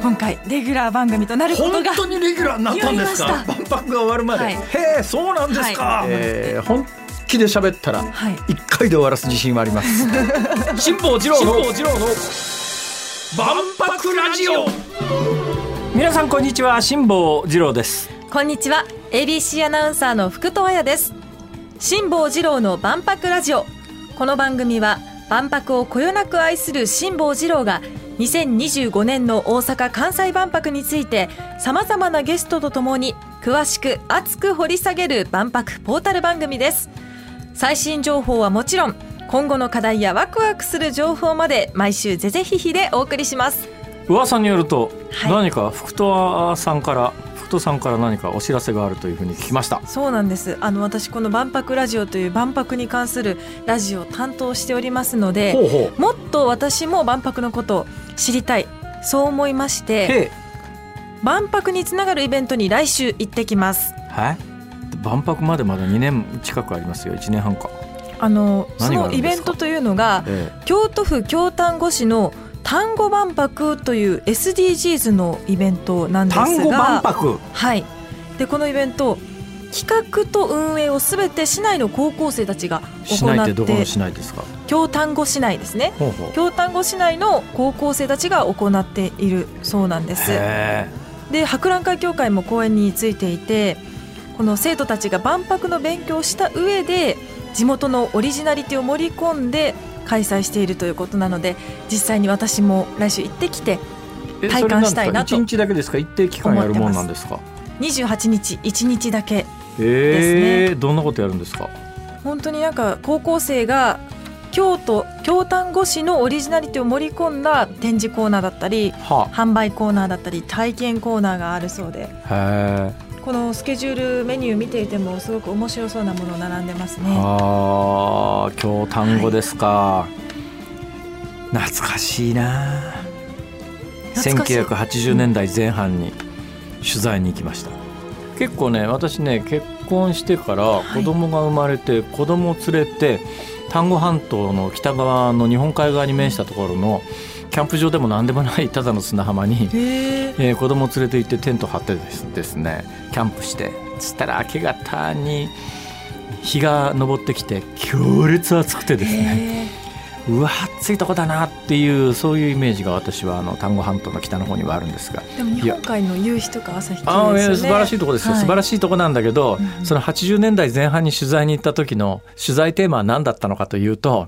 今回レギュラー番組となることが本当にレギュラーになったんですか？万博が終わるまで、はい。へえそうなんですか、はい。えー本気で喋ったらはい。一回で終わらす自信はあります。辛坊治郎の万博ラジオ。皆さんこんにちは辛坊治郎です。こんにちは ABC アナウンサーの福戸彩です。辛坊治郎の万博ラジオ。この番組は万博をこよなく愛する辛坊治郎が2025年の大阪・関西万博についてさまざまなゲストとともに詳しく熱く掘り下げる万博ポータル番組です。最新情報はもちろん今後の課題やワクワクする情報まで毎週ぜぜひひでお送りします。噂によると、はい。何か福戸さんから福戸さんから何かお知らせがあるというふうに聞きました。そうなんです。あの私この万博ラジオという万博に関するラジオを担当しておりますのでもっと私も万博のことを知りたい。そう思いまして万博につながるイベントに来週行ってきます。はい。万博までまだ2年近くありますよ。1年半か、あのそのイベントというのがえ京都府京丹後市の丹後万博という SDGs のイベントなんえ、ですが単語万博？はい。でこのイベント企画と運営をすべて市内の高校生たちがし行って京丹後市内ですね。京丹後市内の高校生たちが行っているそうなんです。へで博覧会協会も講演についていてこの生徒たちが万博の勉強をした上で地元のオリジナリティを盛り込んで開催しているということなので実際に私も来週行ってきてえ体感したいなとそれんですか？一日だけですか？一定期間やるもんなんですか？28日1日だけええどんなことやるんですか？本当になんか高校生が京都京丹後市のオリジナリティを盛り込んだ展示コーナーだったりは販売コーナーだったり体験コーナーがあるそうで。このスケジュールメニュー見ていてもすごく面白そうなもの並んでますえね。ああ今日単語ですか、懐かしいな。懐かしい。1980年代前半に取材に行きました、結構ね私ね結婚してから子供が生まれて、子供を連れて丹後半島の北側の日本海側に面したところのキャンプ場でも何でもないただの砂浜に、へえ。えー子供を連れて行ってテント張ってですですねキャンプしてそしたら明け方に日が昇ってきて強烈暑くてですねへうわ暑いとこだなっていうそういうイメージが私はあの丹後半島の北の方にはあるんですがえ。でも日本海の夕日とか朝日綺ああ、麗ですよね。素晴らしいとこですよ、はい素晴らしいとこなんだけど、うんその80年代前半に取材に行った時の取材テーマは何だったのかというと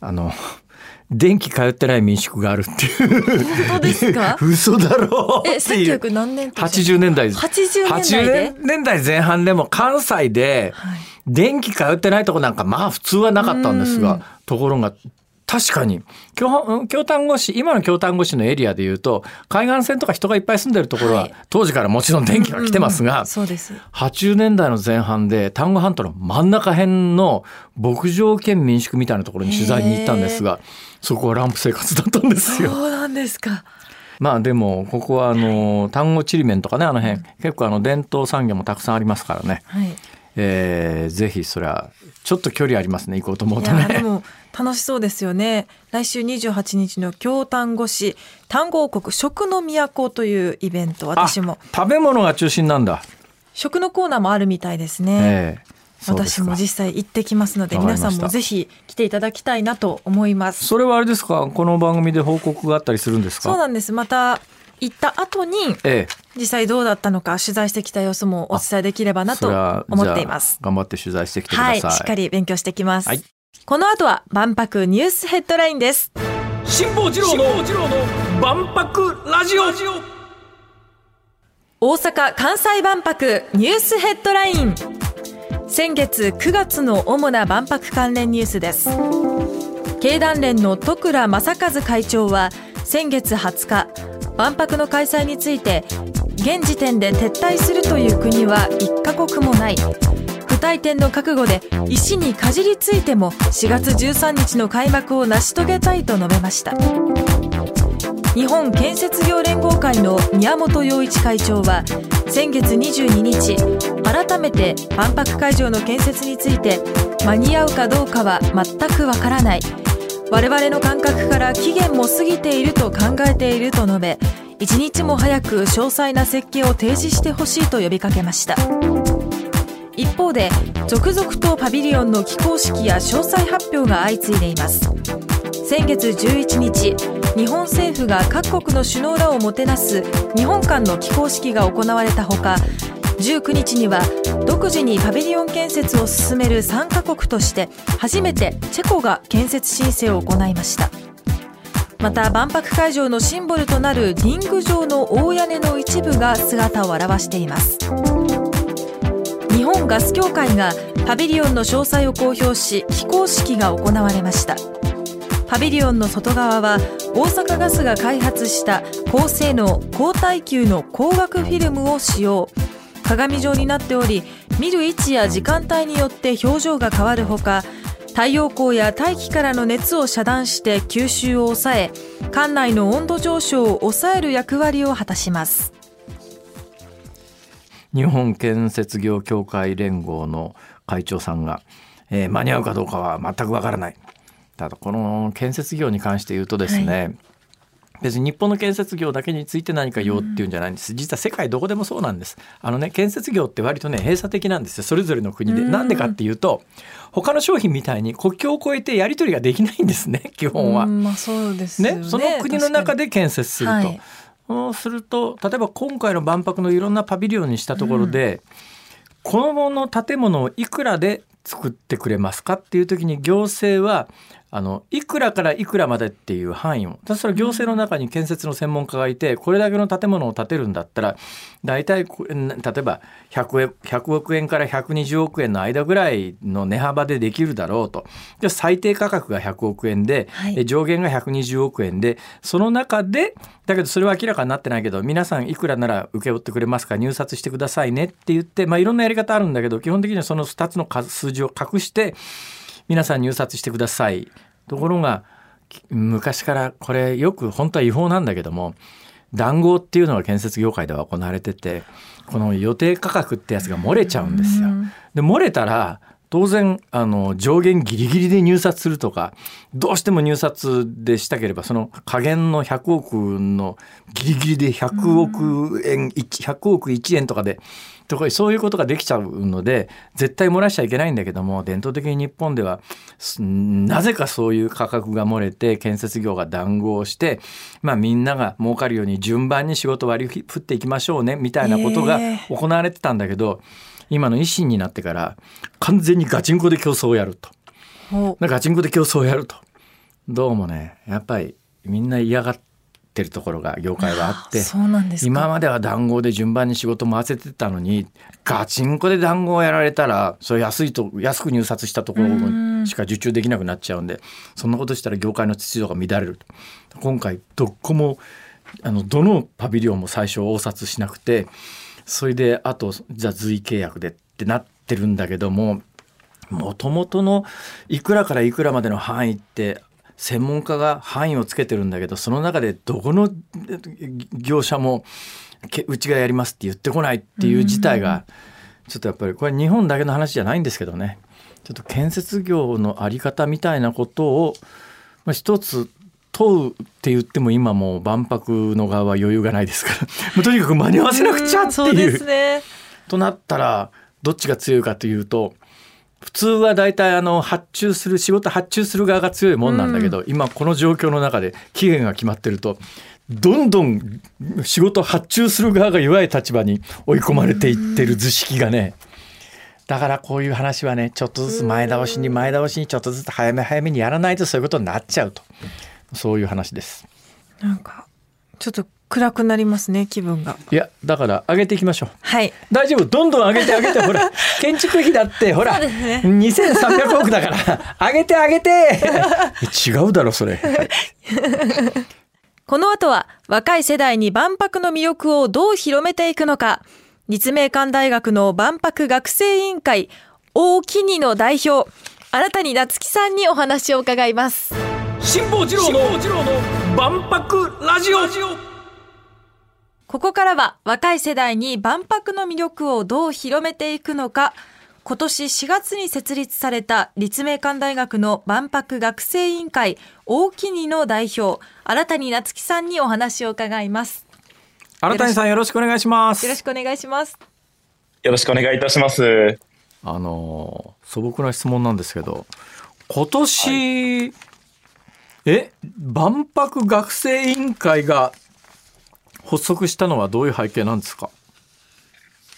あの電気通ってない民宿があるっていう本当ですか？嘘だろうえ、っていう1900何年と80年代です80年代で？80年代前半でも関西ではい。電気通ってないとこなんかまあ普通はなかったんですうんがところが確かに京うん京丹後市今の京丹後市のエリアでいうと海岸線とか人がいっぱい住んでるところは、はい当時からもちろん電気が来てますが、うんうんそうです。80年代の前半で丹後半島の真ん中辺の牧場兼民宿みたいなところに取材に行ったんですがそこはランプ生活だったんですよ。そうなんですか。まあでもここはあの丹後ちりめんとかねあの辺結構あの伝統産業もたくさんありますからね、はい。えーぜひそれはちょっと距離ありますね行こうと思ういとね。やでも楽しそうですよね。来週28日の京丹後市丹後王国食の都というイベント私もあ食べ物が中心なんだ。食のコーナーもあるみたいですね。ええそうですか私も実際行ってきますので皆さんもぜひ来ていただきたいなと思います。それはあれですか？この番組で報告があったりするんですか？そうなんです。また行った後にええ実際どうだったのか取材してきた様子もお伝えできればなと思っています。頑張って取材してきてくださ。はいい、しっかり勉強してきます。はいこの後は万博ニュースヘッドラインです。辛坊治郎の万博ラジオ大阪・関西万博ニュースヘッドライン先月9月の主な万博関連ニュースです。経団連の徳倉正和会長は先月20日万博の開催について現時点で撤退するという国は1カ国もない。不退転の覚悟で石にかじりついても4月13日の開幕を成し遂げたいと述べました。日本建設業連合会の宮本洋一会長は先月22日改めて万博会場の建設について間に合うかどうかは全くわからない。我々の感覚から期限も過ぎていると考えていると述べ一日も早く詳細な設計を提示してほしいと呼びかけました。一方で続々とパビリオンの起工式や詳細発表が相次いでいます。先月11日日本政府が各国の首脳らをもてなす日本館の起工式が行われたほか19日には独自にパビリオン建設を進める3カ国として初めてチェコが建設申請を行いました。また万博会場のシンボルとなるリング状の大屋根の一部が姿を現しています。日本ガス協会がパビリオンの詳細を公表し起工式が行われました。パビリオンの外側は大阪ガスが開発した高性能高耐久の光学フィルムを使用。鏡状になっており見る位置や時間帯によって表情が変わるほか太陽光や大気からの熱を遮断して吸収を抑え館内の温度上昇を抑える役割を果たします。日本建設業協会連合の会長さんが、えー、間に合うかどうかは全くわからない。ただこの建設業に関して言うとですね、はい別に日本の建設業だけについて何か言おうっていうんじゃないんです、実は世界どこでもそうなんです。あのね建設業って割とね閉鎖的なんですよ。それぞれの国で。なんでかっていうと他の商品みたいに国境を越えてやり取りができないんですね 基本は、まあそうですね、ね、その国の中で建設すると、はい、そうすると例えば今回の万博のいろんなパビリオンにしたところで、うん、この建物をいくらで作ってくれますかっていう時に行政はあのいくらからいくらまでっていう範囲をそれは行政の中に建設の専門家がいてこれだけの建物を建てるんだったら大体例えば 100, 100億円から120億円の間ぐらいの値幅でできるだろうと。じゃ最低価格が100億円で、はい、上限が120億円でその中でだけどそれは明らかになってないけど皆さんいくらなら請け負ってくれますか入札してくださいねって言って、まあ、いろんなやり方あるんだけど基本的にはその2つの数字を隠して皆さん入札してくださいところが昔からこれよく本当は違法なんだけども談合っていうのが建設業界では行われててこの予定価格ってやつが漏れちゃうんですよ。で漏れたら当然あの上限ギリギリで入札するとかどうしても入札でしたければその加減の100億のギリギリで100億円100億1円とかでとかそういうことができちゃうので絶対漏らしちゃいけないんだけども伝統的に日本ではなぜかそういう価格が漏れて建設業が談合して、まあ、みんなが儲かるように順番に仕事割り振っていきましょうねみたいなことが行われてたんだけど。えー今の維新になってから完全にガチンコで競争をやると。ガチンコで競争をやると。どうもねやっぱりみんな嫌がってるところが業界はあって今までは談合で順番に仕事回せてたのにガチンコで談合をやられたらそれ安いと安く入札したところしか受注できなくなっちゃうんでそんなことしたら業界の秩序が乱れる今回どこもあのどのパビリオンも最初応札しなくてそれであとじゃあ随契約でってなってるんだけどももともとのいくらからいくらまでの範囲って専門家が範囲をつけてるんだけどその中でどこの業者もうちがやりますって言ってこないっていう事態がちょっとやっぱりこれ日本だけの話じゃないんですけどね。ちょっと建設業の在り方みたいなことを一つ問うって言っても今もう万博の側は余裕がないですから もうとにかく間に合わせなくちゃっていう。うね、となったらどっちが強いかというと普通は大体あの発注する仕事発注する側が強いもんなんだけど、うん、今この状況の中で期限が決まってるとどんどん仕事発注する側が弱い立場に追い込まれていってる図式がね、だからこういう話はねちょっとずつ前倒しに前倒しにちょっとずつ早め早めにやらないとそういうことになっちゃうと。そういう話です。なんかちょっと暗くなりますね気分が。いやだから上げていきましょう。はい。大丈夫。どんどん上げて上げてほら。建築費だってほら、ね、2300億だから。上げて上げて。違うだろそれ、はい、この後は若い世代に万博の魅力をどう広めていくのか。立命館大学の万博学生委員会大木にの代表新たに夏樹さんにお話を伺います辛坊治郎の万博ラジオ。ここからは若い世代に万博の魅力をどう広めていくのか今年4月に設立された立命館大学の万博学生委員会大木にの代表新谷夏樹さんにお話を伺います。新谷さんよろしくお願いします。よろしくお願いします。よろしくお願いいたします。あの素朴な質問なんですけど今年、はい、え万博学生委員会が発足したのはどういう背景なんですか？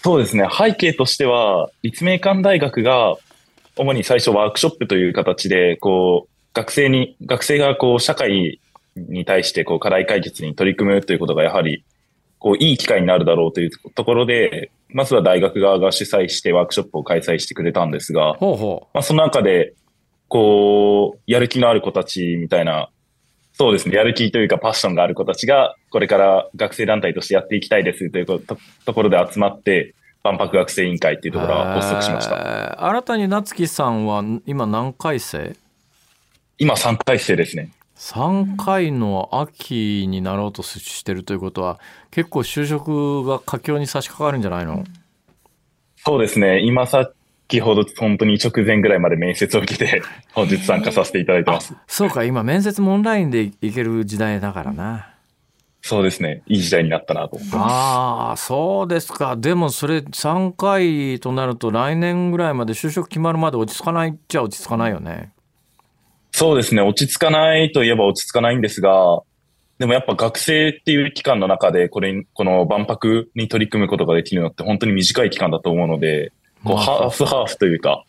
そうですね。背景としては立命館大学が主に最初ワークショップという形でこう学生に学生がこう社会に対してこう課題解決に取り組むということがやはりこういい機会になるだろうというところで、まずは大学側が主催してワークショップを開催してくれたんですが、ほうほう。まあ、その中で、こう、やる気のある子たちみたいな、そうですね、やる気というかパッションがある子たちが、これから学生団体としてやっていきたいですというところで集まって、万博学生委員会っていうところが発足しました。新たに夏樹さんは今何回生？今3回生ですね。3回の秋になろうとしてるということは結構就職が佳境に差し掛かるんじゃないの？そうですね。今先ほど本当に直前ぐらいまで面接を受けて 本日参加させていただいてます。そうか今面接もオンラインでいける時代だからな。そうですね。いい時代になったなと思ってます。ああそうですか。でもそれ3回となると来年ぐらいまで就職決まるまで落ち着かないっちゃ落ち着かないよね。そうですね。落ち着かないといえば落ち着かないんですが、でもやっぱ学生っていう期間の中で、これ、この万博に取り組むことができるのって本当に短い期間だと思うので、こう、ハーフハーフというか、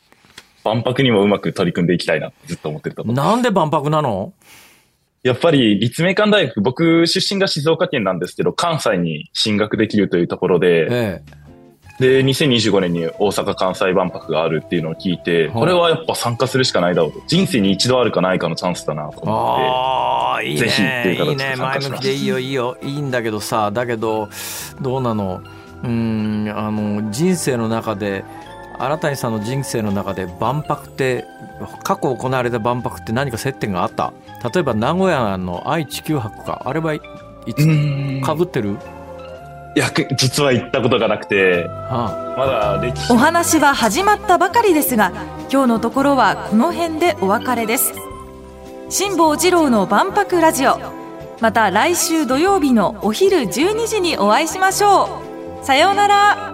万博にもうまく取り組んでいきたいなってずっと思ってるとなんで万博なの？やっぱり立命館大学、僕出身が静岡県なんですけど、関西に進学できるというところで、ええで、2025年に大阪・関西万博があるっていうのを聞いて、これはやっぱ参加するしかないだろうと。人生に一度あるかないかのチャンスだなと思って。ああ、いいね。ぜひっていう形で参加しまいいね。前向きでいいよ、いいよ。いいんだけどさ、だけど、どうなの？うん、あの、人生の中で、新谷さんの人生の中で万博って過去行われた万博って何か接点があった？例えば名古屋の愛・地球博かあれはいつかぶってる？いや実は行ったことがなくて、はあ、まだ歴史。お話は始まったばかりですが今日のところはこの辺でお別れです。辛坊治郎の万博ラジオ。また来週土曜日のお昼12時にお会いしましょうさようなら。